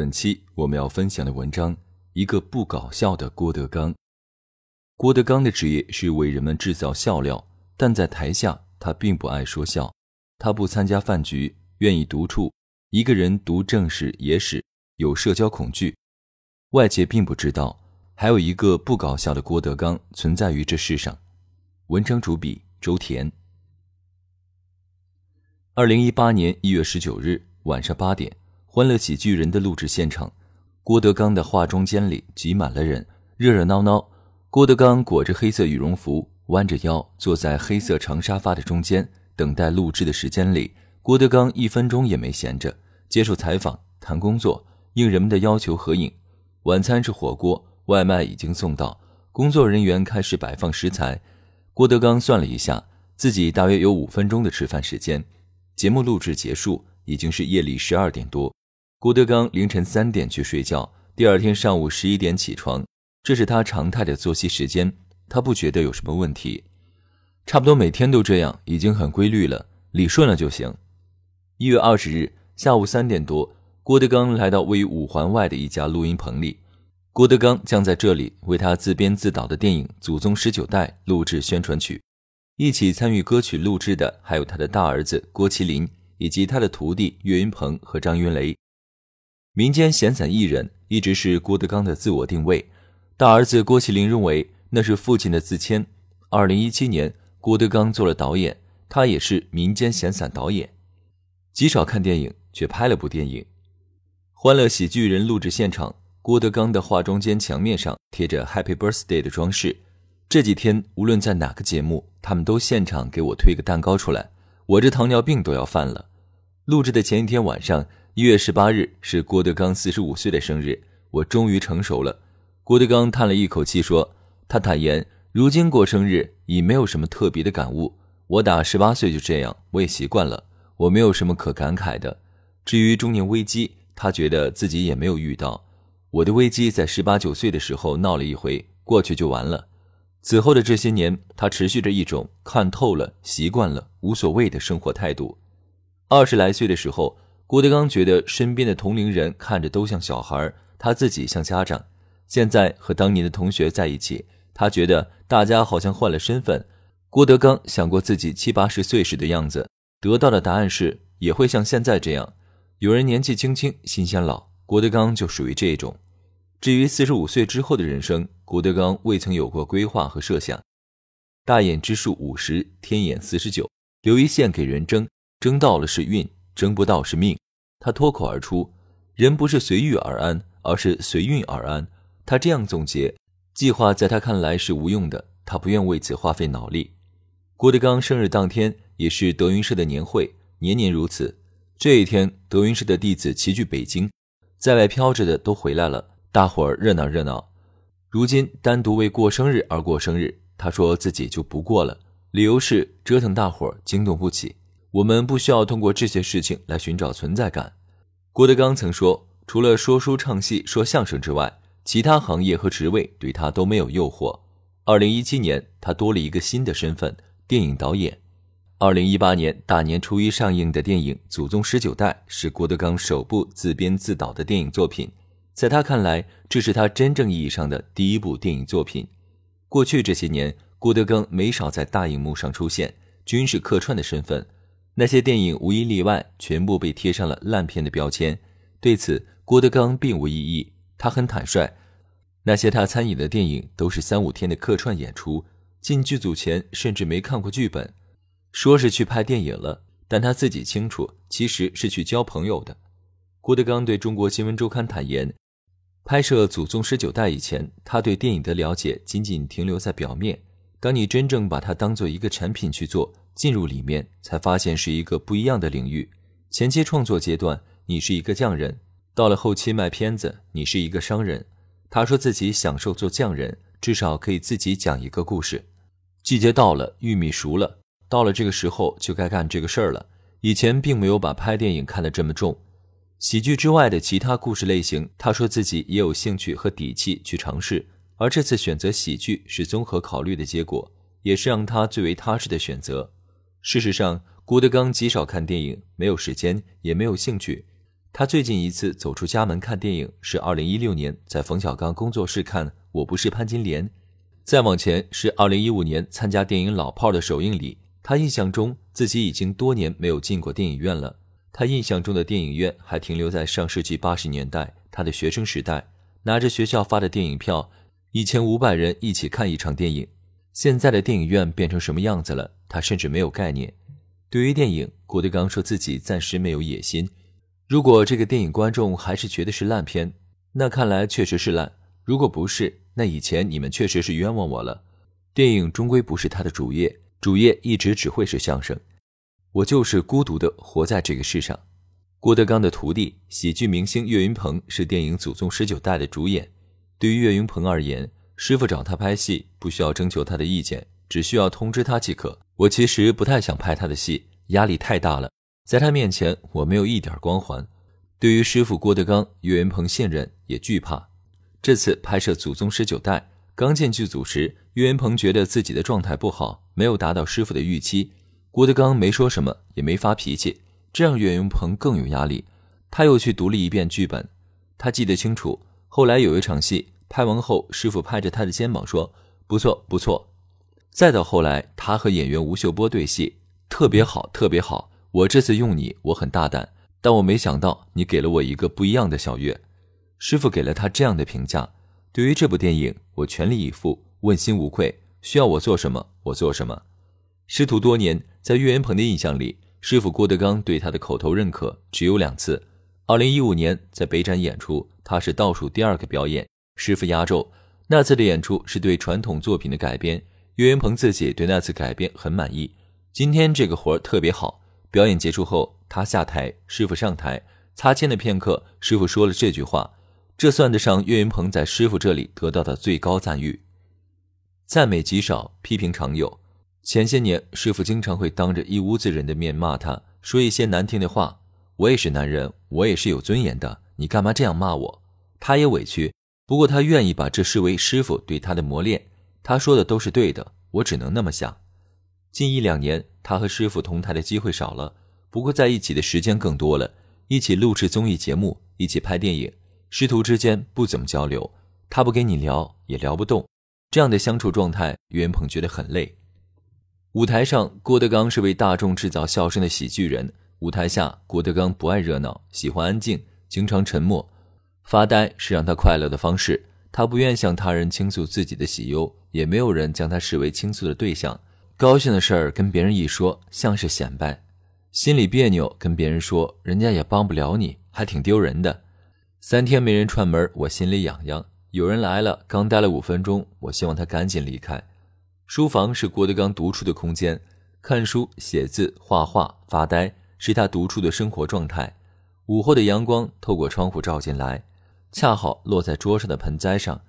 本期我们要分享的文章：一个不搞笑的郭德纲。郭德纲的职业是为人们制造笑料，但在台下他并不爱说笑。他不参加饭局，愿意独处，一个人读正史、野史，有社交恐惧。外界并不知道，还有一个不搞笑的郭德纲存在于这世上。文章主笔周田。二零一八年一月十九日。晚上八点，《欢乐喜剧人》的录制现场，郭德纲的化妆间里挤满了人，热热闹闹。郭德纲裹着黑色羽绒服，弯着腰坐在黑色长沙发的中间，等待录制的时间里，郭德纲一分钟也没闲着，接受采访、谈工作，应人们的要求合影。晚餐是火锅，外卖已经送到，工作人员开始摆放食材。郭德纲算了一下，自己大约有五分钟的吃饭时间。节目录制结束。已经是夜里十二点多，郭德纲凌晨三点去睡觉，第二天上午十一点起床，这是他常态的作息时间，他不觉得有什么问题，差不多每天都这样，已经很规律了，理顺了就行。一月二十日下午三点多，郭德纲来到位于五环外的一家录音棚里，郭德纲将在这里为他自编自导的电影《祖宗十九代》录制宣传曲，一起参与歌曲录制的还有他的大儿子郭麒麟。以及他的徒弟岳云鹏和张云雷，民间闲散艺人一直是郭德纲的自我定位。大儿子郭麒麟认为那是父亲的自谦。二零一七年，郭德纲做了导演，他也是民间闲散导演，极少看电影，却拍了部电影《欢乐喜剧人》录制现场。郭德纲的化妆间墙面上贴着 “Happy Birthday” 的装饰。这几天无论在哪个节目，他们都现场给我推个蛋糕出来，我这糖尿病都要犯了。录制的前一天晚上，一月十八日是郭德纲四十五岁的生日，我终于成熟了。郭德纲叹了一口气说：“他坦言，如今过生日已没有什么特别的感悟。我打十八岁就这样，我也习惯了，我没有什么可感慨的。至于中年危机，他觉得自己也没有遇到。我的危机在十八九岁的时候闹了一回，过去就完了。此后的这些年，他持续着一种看透了、习惯了、无所谓的生活态度。”二十来岁的时候，郭德纲觉得身边的同龄人看着都像小孩，他自己像家长。现在和当年的同学在一起，他觉得大家好像换了身份。郭德纲想过自己七八十岁时的样子，得到的答案是也会像现在这样。有人年纪轻轻心先老，郭德纲就属于这种。至于四十五岁之后的人生，郭德纲未曾有过规划和设想。大眼之数五十，天眼四十九，留一线给人争。争到了是运，争不到是命。他脱口而出：“人不是随遇而安，而是随运而安。”他这样总结。计划在他看来是无用的，他不愿为此花费脑力。郭德纲生日当天也是德云社的年会，年年如此。这一天，德云社的弟子齐聚北京，在外飘着的都回来了，大伙儿热闹热闹。如今单独为过生日而过生日，他说自己就不过了，理由是折腾大伙儿惊动不起。我们不需要通过这些事情来寻找存在感。郭德纲曾说，除了说书、唱戏、说相声之外，其他行业和职位对他都没有诱惑。二零一七年，他多了一个新的身份——电影导演。二零一八年大年初一上映的电影《祖宗十九代》是郭德纲首部自编自导的电影作品，在他看来，这是他真正意义上的第一部电影作品。过去这些年，郭德纲没少在大荧幕上出现，均是客串的身份。那些电影无一例外，全部被贴上了烂片的标签。对此，郭德纲并无异议。他很坦率，那些他参演的电影都是三五天的客串演出，进剧组前甚至没看过剧本，说是去拍电影了，但他自己清楚，其实是去交朋友的。郭德纲对中国新闻周刊坦言，拍摄《祖宗十九代》以前，他对电影的了解仅仅停留在表面。当你真正把它当做一个产品去做，进入里面才发现是一个不一样的领域。前期创作阶段，你是一个匠人，到了后期卖片子，你是一个商人。他说自己享受做匠人，至少可以自己讲一个故事。季节到了，玉米熟了，到了这个时候就该干这个事儿了。以前并没有把拍电影看得这么重，喜剧之外的其他故事类型，他说自己也有兴趣和底气去尝试。而这次选择喜剧是综合考虑的结果，也是让他最为踏实的选择。事实上，郭德纲极少看电影，没有时间，也没有兴趣。他最近一次走出家门看电影是2016年在冯小刚工作室看《我不是潘金莲》，再往前是2015年参加电影《老炮儿》的首映礼。他印象中自己已经多年没有进过电影院了。他印象中的电影院还停留在上世纪八十年代，他的学生时代，拿着学校发的电影票，一千五百人一起看一场电影。现在的电影院变成什么样子了？他甚至没有概念。对于电影，郭德纲说自己暂时没有野心。如果这个电影观众还是觉得是烂片，那看来确实是烂；如果不是，那以前你们确实是冤枉我了。电影终归不是他的主业，主业一直只会是相声。我就是孤独的活在这个世上。郭德纲的徒弟、喜剧明星岳云鹏是电影《祖宗十九代》的主演。对于岳云鹏而言，师傅找他拍戏不需要征求他的意见，只需要通知他即可。我其实不太想拍他的戏，压力太大了。在他面前，我没有一点光环。对于师傅郭德纲，岳云鹏信任也惧怕。这次拍摄《祖宗十九代》，刚进剧组时，岳云鹏觉得自己的状态不好，没有达到师傅的预期。郭德纲没说什么，也没发脾气，这让岳云鹏更有压力。他又去读了一遍剧本，他记得清楚。后来有一场戏拍完后，师傅拍着他的肩膀说：“不错，不错。”再到后来，他和演员吴秀波对戏，特别好，特别好。我这次用你，我很大胆，但我没想到你给了我一个不一样的小岳。师傅给了他这样的评价。对于这部电影，我全力以赴，问心无愧。需要我做什么，我做什么。师徒多年，在岳云鹏的印象里，师傅郭德纲对他的口头认可只有两次。二零一五年在北展演出，他是倒数第二个表演，师傅压轴。那次的演出是对传统作品的改编，岳云鹏自己对那次改编很满意。今天这个活儿特别好。表演结束后，他下台，师傅上台，擦肩的片刻，师傅说了这句话，这算得上岳云鹏在师傅这里得到的最高赞誉。赞美极少，批评常有。前些年，师傅经常会当着一屋子人的面骂他，说一些难听的话。我也是男人，我也是有尊严的，你干嘛这样骂我？他也委屈，不过他愿意把这视为师傅对他的磨练。他说的都是对的，我只能那么想。近一两年，他和师傅同台的机会少了，不过在一起的时间更多了。一起录制综艺节目，一起拍电影，师徒之间不怎么交流。他不跟你聊，也聊不动。这样的相处状态，岳云鹏觉得很累。舞台上，郭德纲是为大众制造笑声的喜剧人；舞台下，郭德纲不爱热闹，喜欢安静，经常沉默。发呆是让他快乐的方式。他不愿向他人倾诉自己的喜忧，也没有人将他视为倾诉的对象。高兴的事儿跟别人一说，像是显摆；心里别扭，跟别人说，人家也帮不了你，还挺丢人的。三天没人串门，我心里痒痒。有人来了，刚待了五分钟，我希望他赶紧离开。书房是郭德纲独处的空间，看书、写字、画画、发呆是他独处的生活状态。午后的阳光透过窗户照进来，恰好落在桌上的盆栽上。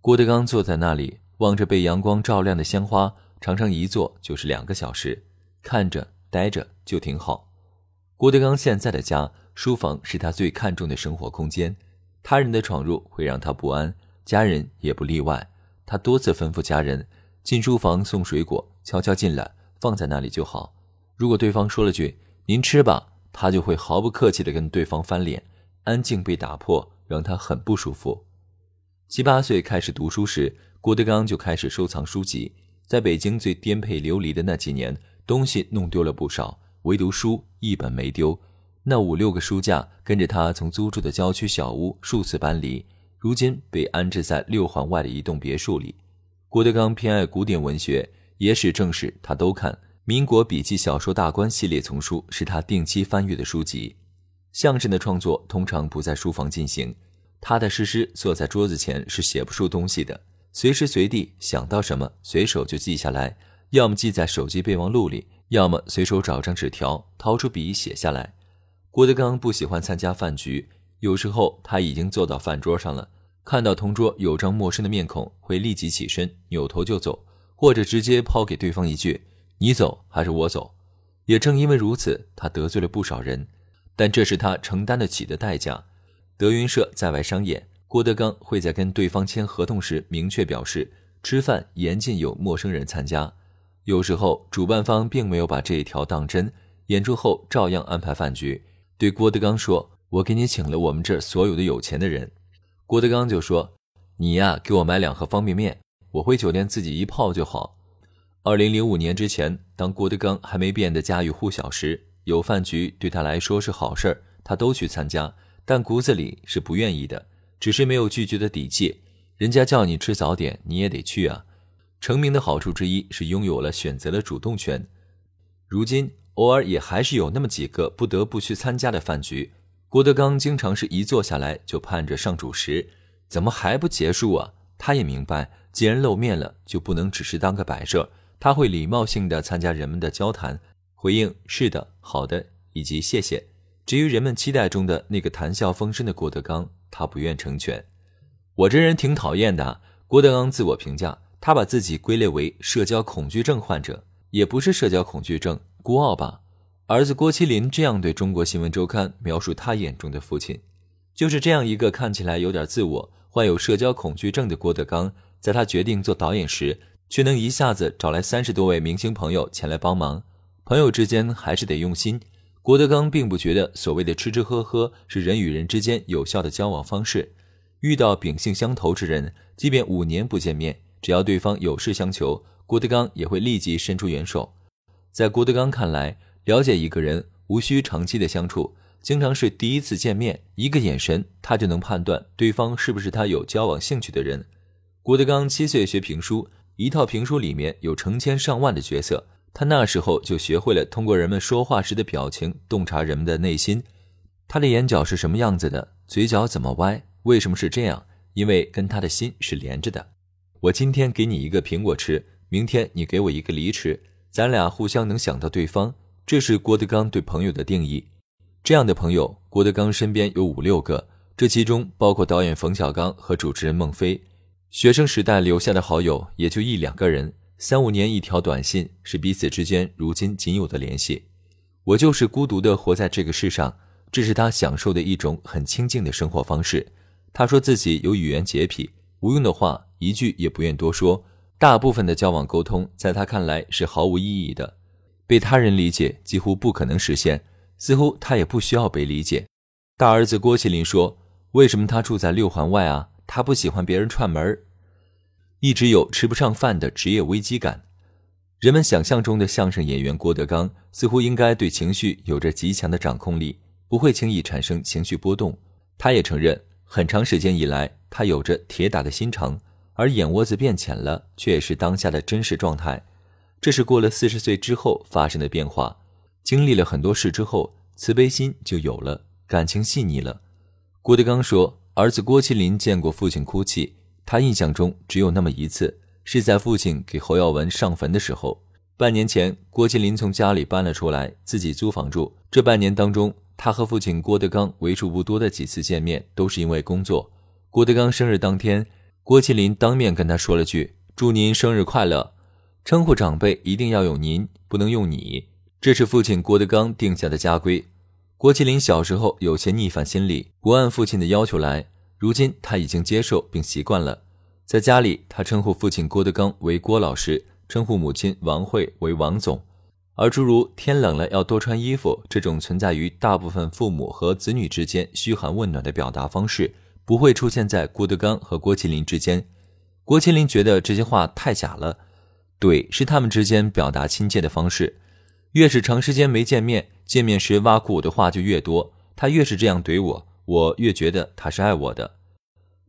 郭德纲坐在那里，望着被阳光照亮的鲜花。常常一坐就是两个小时，看着待着就挺好。郭德纲现在的家书房是他最看重的生活空间，他人的闯入会让他不安，家人也不例外。他多次吩咐家人进书房送水果，悄悄进来放在那里就好。如果对方说了句“您吃吧”，他就会毫不客气地跟对方翻脸。安静被打破，让他很不舒服。七八岁开始读书时，郭德纲就开始收藏书籍。在北京最颠沛流离的那几年，东西弄丢了不少，唯独书一本没丢。那五六个书架跟着他从租住的郊区小屋数次搬离，如今被安置在六环外的一栋别墅里。郭德纲偏爱古典文学，野史正史他都看，民国笔记小说大观系列丛书是他定期翻阅的书籍。相声的创作通常不在书房进行，踏踏实实坐在桌子前是写不出东西的。随时随地想到什么，随手就记下来，要么记在手机备忘录里，要么随手找张纸条，掏出笔写下来。郭德纲不喜欢参加饭局，有时候他已经坐到饭桌上了，看到同桌有张陌生的面孔，会立即起身扭头就走，或者直接抛给对方一句：“你走还是我走？”也正因为如此，他得罪了不少人，但这是他承担得起的代价。德云社在外商演，郭德纲会在跟对方签合同时明确表示，吃饭严禁有陌生人参加。有时候主办方并没有把这一条当真，演出后照样安排饭局，对郭德纲说：“我给你请了我们这儿所有的有钱的人。”郭德纲就说：“你呀，给我买两盒方便面，我回酒店自己一泡就好。”二零零五年之前，当郭德纲还没变得家喻户晓时，有饭局对他来说是好事儿，他都去参加，但骨子里是不愿意的，只是没有拒绝的底气。人家叫你吃早点，你也得去啊。成名的好处之一是拥有了选择的主动权。如今偶尔也还是有那么几个不得不去参加的饭局，郭德纲经常是一坐下来就盼着上主食，怎么还不结束啊？他也明白，既然露面了，就不能只是当个摆设。他会礼貌性的参加人们的交谈，回应是的、好的以及谢谢。至于人们期待中的那个谈笑风生的郭德纲，他不愿成全。我这人挺讨厌的。郭德纲自我评价，他把自己归类为社交恐惧症患者，也不是社交恐惧症，孤傲吧。儿子郭麒麟这样对中国新闻周刊描述他眼中的父亲，就是这样一个看起来有点自我、患有社交恐惧症的郭德纲，在他决定做导演时。却能一下子找来三十多位明星朋友前来帮忙，朋友之间还是得用心。郭德纲并不觉得所谓的吃吃喝喝是人与人之间有效的交往方式。遇到秉性相投之人，即便五年不见面，只要对方有事相求，郭德纲也会立即伸出援手。在郭德纲看来，了解一个人无需长期的相处，经常是第一次见面，一个眼神他就能判断对方是不是他有交往兴趣的人。郭德纲七岁学评书。一套评书里面有成千上万的角色，他那时候就学会了通过人们说话时的表情洞察人们的内心。他的眼角是什么样子的，嘴角怎么歪，为什么是这样？因为跟他的心是连着的。我今天给你一个苹果吃，明天你给我一个梨吃，咱俩互相能想到对方。这是郭德纲对朋友的定义。这样的朋友，郭德纲身边有五六个，这其中包括导演冯小刚和主持人孟非。学生时代留下的好友也就一两个人，三五年一条短信是彼此之间如今仅有的联系。我就是孤独的活在这个世上，这是他享受的一种很清静的生活方式。他说自己有语言洁癖，无用的话一句也不愿多说。大部分的交往沟通在他看来是毫无意义的，被他人理解几乎不可能实现，似乎他也不需要被理解。大儿子郭麒麟说：“为什么他住在六环外啊？”他不喜欢别人串门一直有吃不上饭的职业危机感。人们想象中的相声演员郭德纲，似乎应该对情绪有着极强的掌控力，不会轻易产生情绪波动。他也承认，很长时间以来，他有着铁打的心肠，而眼窝子变浅了，却也是当下的真实状态。这是过了四十岁之后发生的变化，经历了很多事之后，慈悲心就有了，感情细腻了。郭德纲说。儿子郭麒麟见过父亲哭泣，他印象中只有那么一次，是在父亲给侯耀文上坟的时候。半年前，郭麒麟从家里搬了出来，自己租房住。这半年当中，他和父亲郭德纲为数不多的几次见面，都是因为工作。郭德纲生日当天，郭麒麟当面跟他说了句：“祝您生日快乐。”称呼长辈一定要用“您”，不能用“你”，这是父亲郭德纲定下的家规。郭麒麟小时候有些逆反心理，不按父亲的要求来。如今他已经接受并习惯了。在家里，他称呼父亲郭德纲为郭老师，称呼母亲王慧为王总。而诸如“天冷了要多穿衣服”这种存在于大部分父母和子女之间嘘寒问暖的表达方式，不会出现在郭德纲和郭麒麟之间。郭麒麟觉得这些话太假了，怼是他们之间表达亲切的方式。越是长时间没见面。见面时挖苦我的话就越多，他越是这样怼我，我越觉得他是爱我的。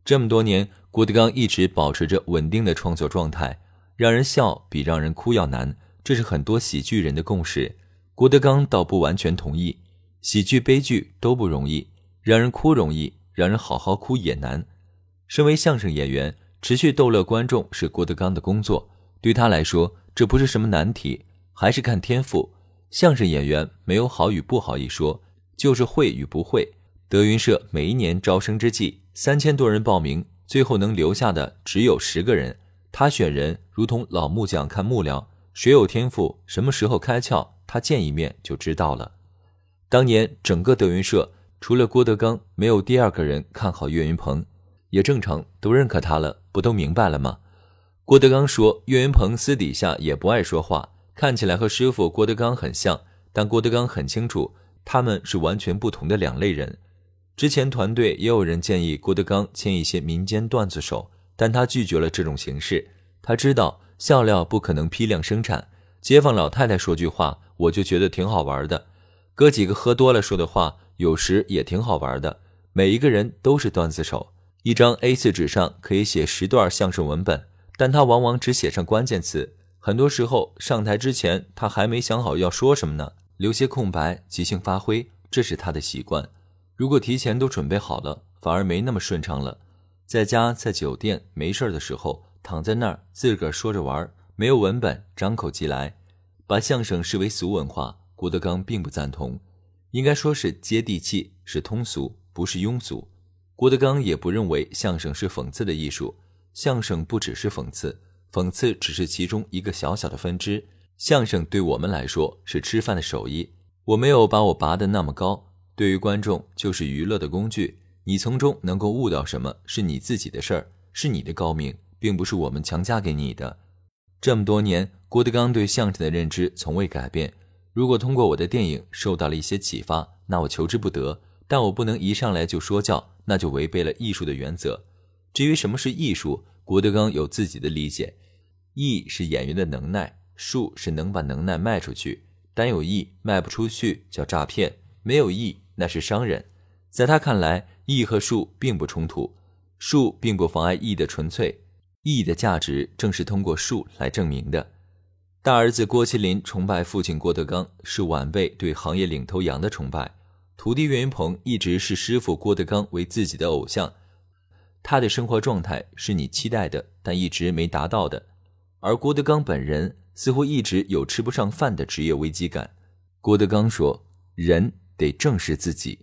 这么多年，郭德纲一直保持着稳定的创作状态，让人笑比让人哭要难，这是很多喜剧人的共识。郭德纲倒不完全同意，喜剧、悲剧都不容易，让人哭容易，让人好好哭也难。身为相声演员，持续逗乐观众是郭德纲的工作，对他来说这不是什么难题，还是看天赋。相声演员没有好与不好一说，就是会与不会。德云社每一年招生之际，三千多人报名，最后能留下的只有十个人。他选人如同老木匠看木料，谁有天赋，什么时候开窍，他见一面就知道了。当年整个德云社除了郭德纲，没有第二个人看好岳云鹏，也正常，都认可他了，不都明白了吗？郭德纲说，岳云鹏私底下也不爱说话，看起来和师傅郭德纲很像，但郭德纲很清楚，他们是完全不同的两类人。之前团队也有人建议郭德纲签一些民间段子手，但他拒绝了这种形式。他知道笑料不可能批量生产，街坊老太太说句话，我就觉得挺好玩的。哥几个喝多了说的话，有时也挺好玩的。每一个人都是段子手，一张 A4 纸上可以写十段相声文本，但他往往只写上关键词。很多时候上台之前，他还没想好要说什么呢，留些空白，即兴发挥，这是他的习惯。如果提前都准备好了，反而没那么顺畅了。在家、在酒店没事的时候，躺在那儿自个儿说着玩，没有文本，张口即来，把相声视为俗文化。郭德纲并不赞同，应该说是接地气，是通俗，不是庸俗。郭德纲也不认为相声是讽刺的艺术，相声不只是讽刺，讽刺只是其中一个小小的分支。相声对我们来说是吃饭的手艺，我没有把我拔得那么高。对于观众就是娱乐的工具，你从中能够悟到什么是你自己的事儿，是你的高明，并不是我们强加给你的。这么多年，郭德纲对相声的认知从未改变。如果通过我的电影受到了一些启发，那我求之不得。但我不能一上来就说教，那就违背了艺术的原则。至于什么是艺术，郭德纲有自己的理解。艺是演员的能耐，术是能把能耐卖出去。单有艺卖不出去叫诈骗，没有艺。那是商人，在他看来，义和术并不冲突，术并不妨碍义的纯粹，义的价值正是通过术来证明的。大儿子郭麒麟崇拜父亲郭德纲，是晚辈对行业领头羊的崇拜；徒弟岳云鹏一直视师傅郭德纲为自己的偶像，他的生活状态是你期待的，但一直没达到的。而郭德纲本人似乎一直有吃不上饭的职业危机感。郭德纲说：“人。”得正视自己。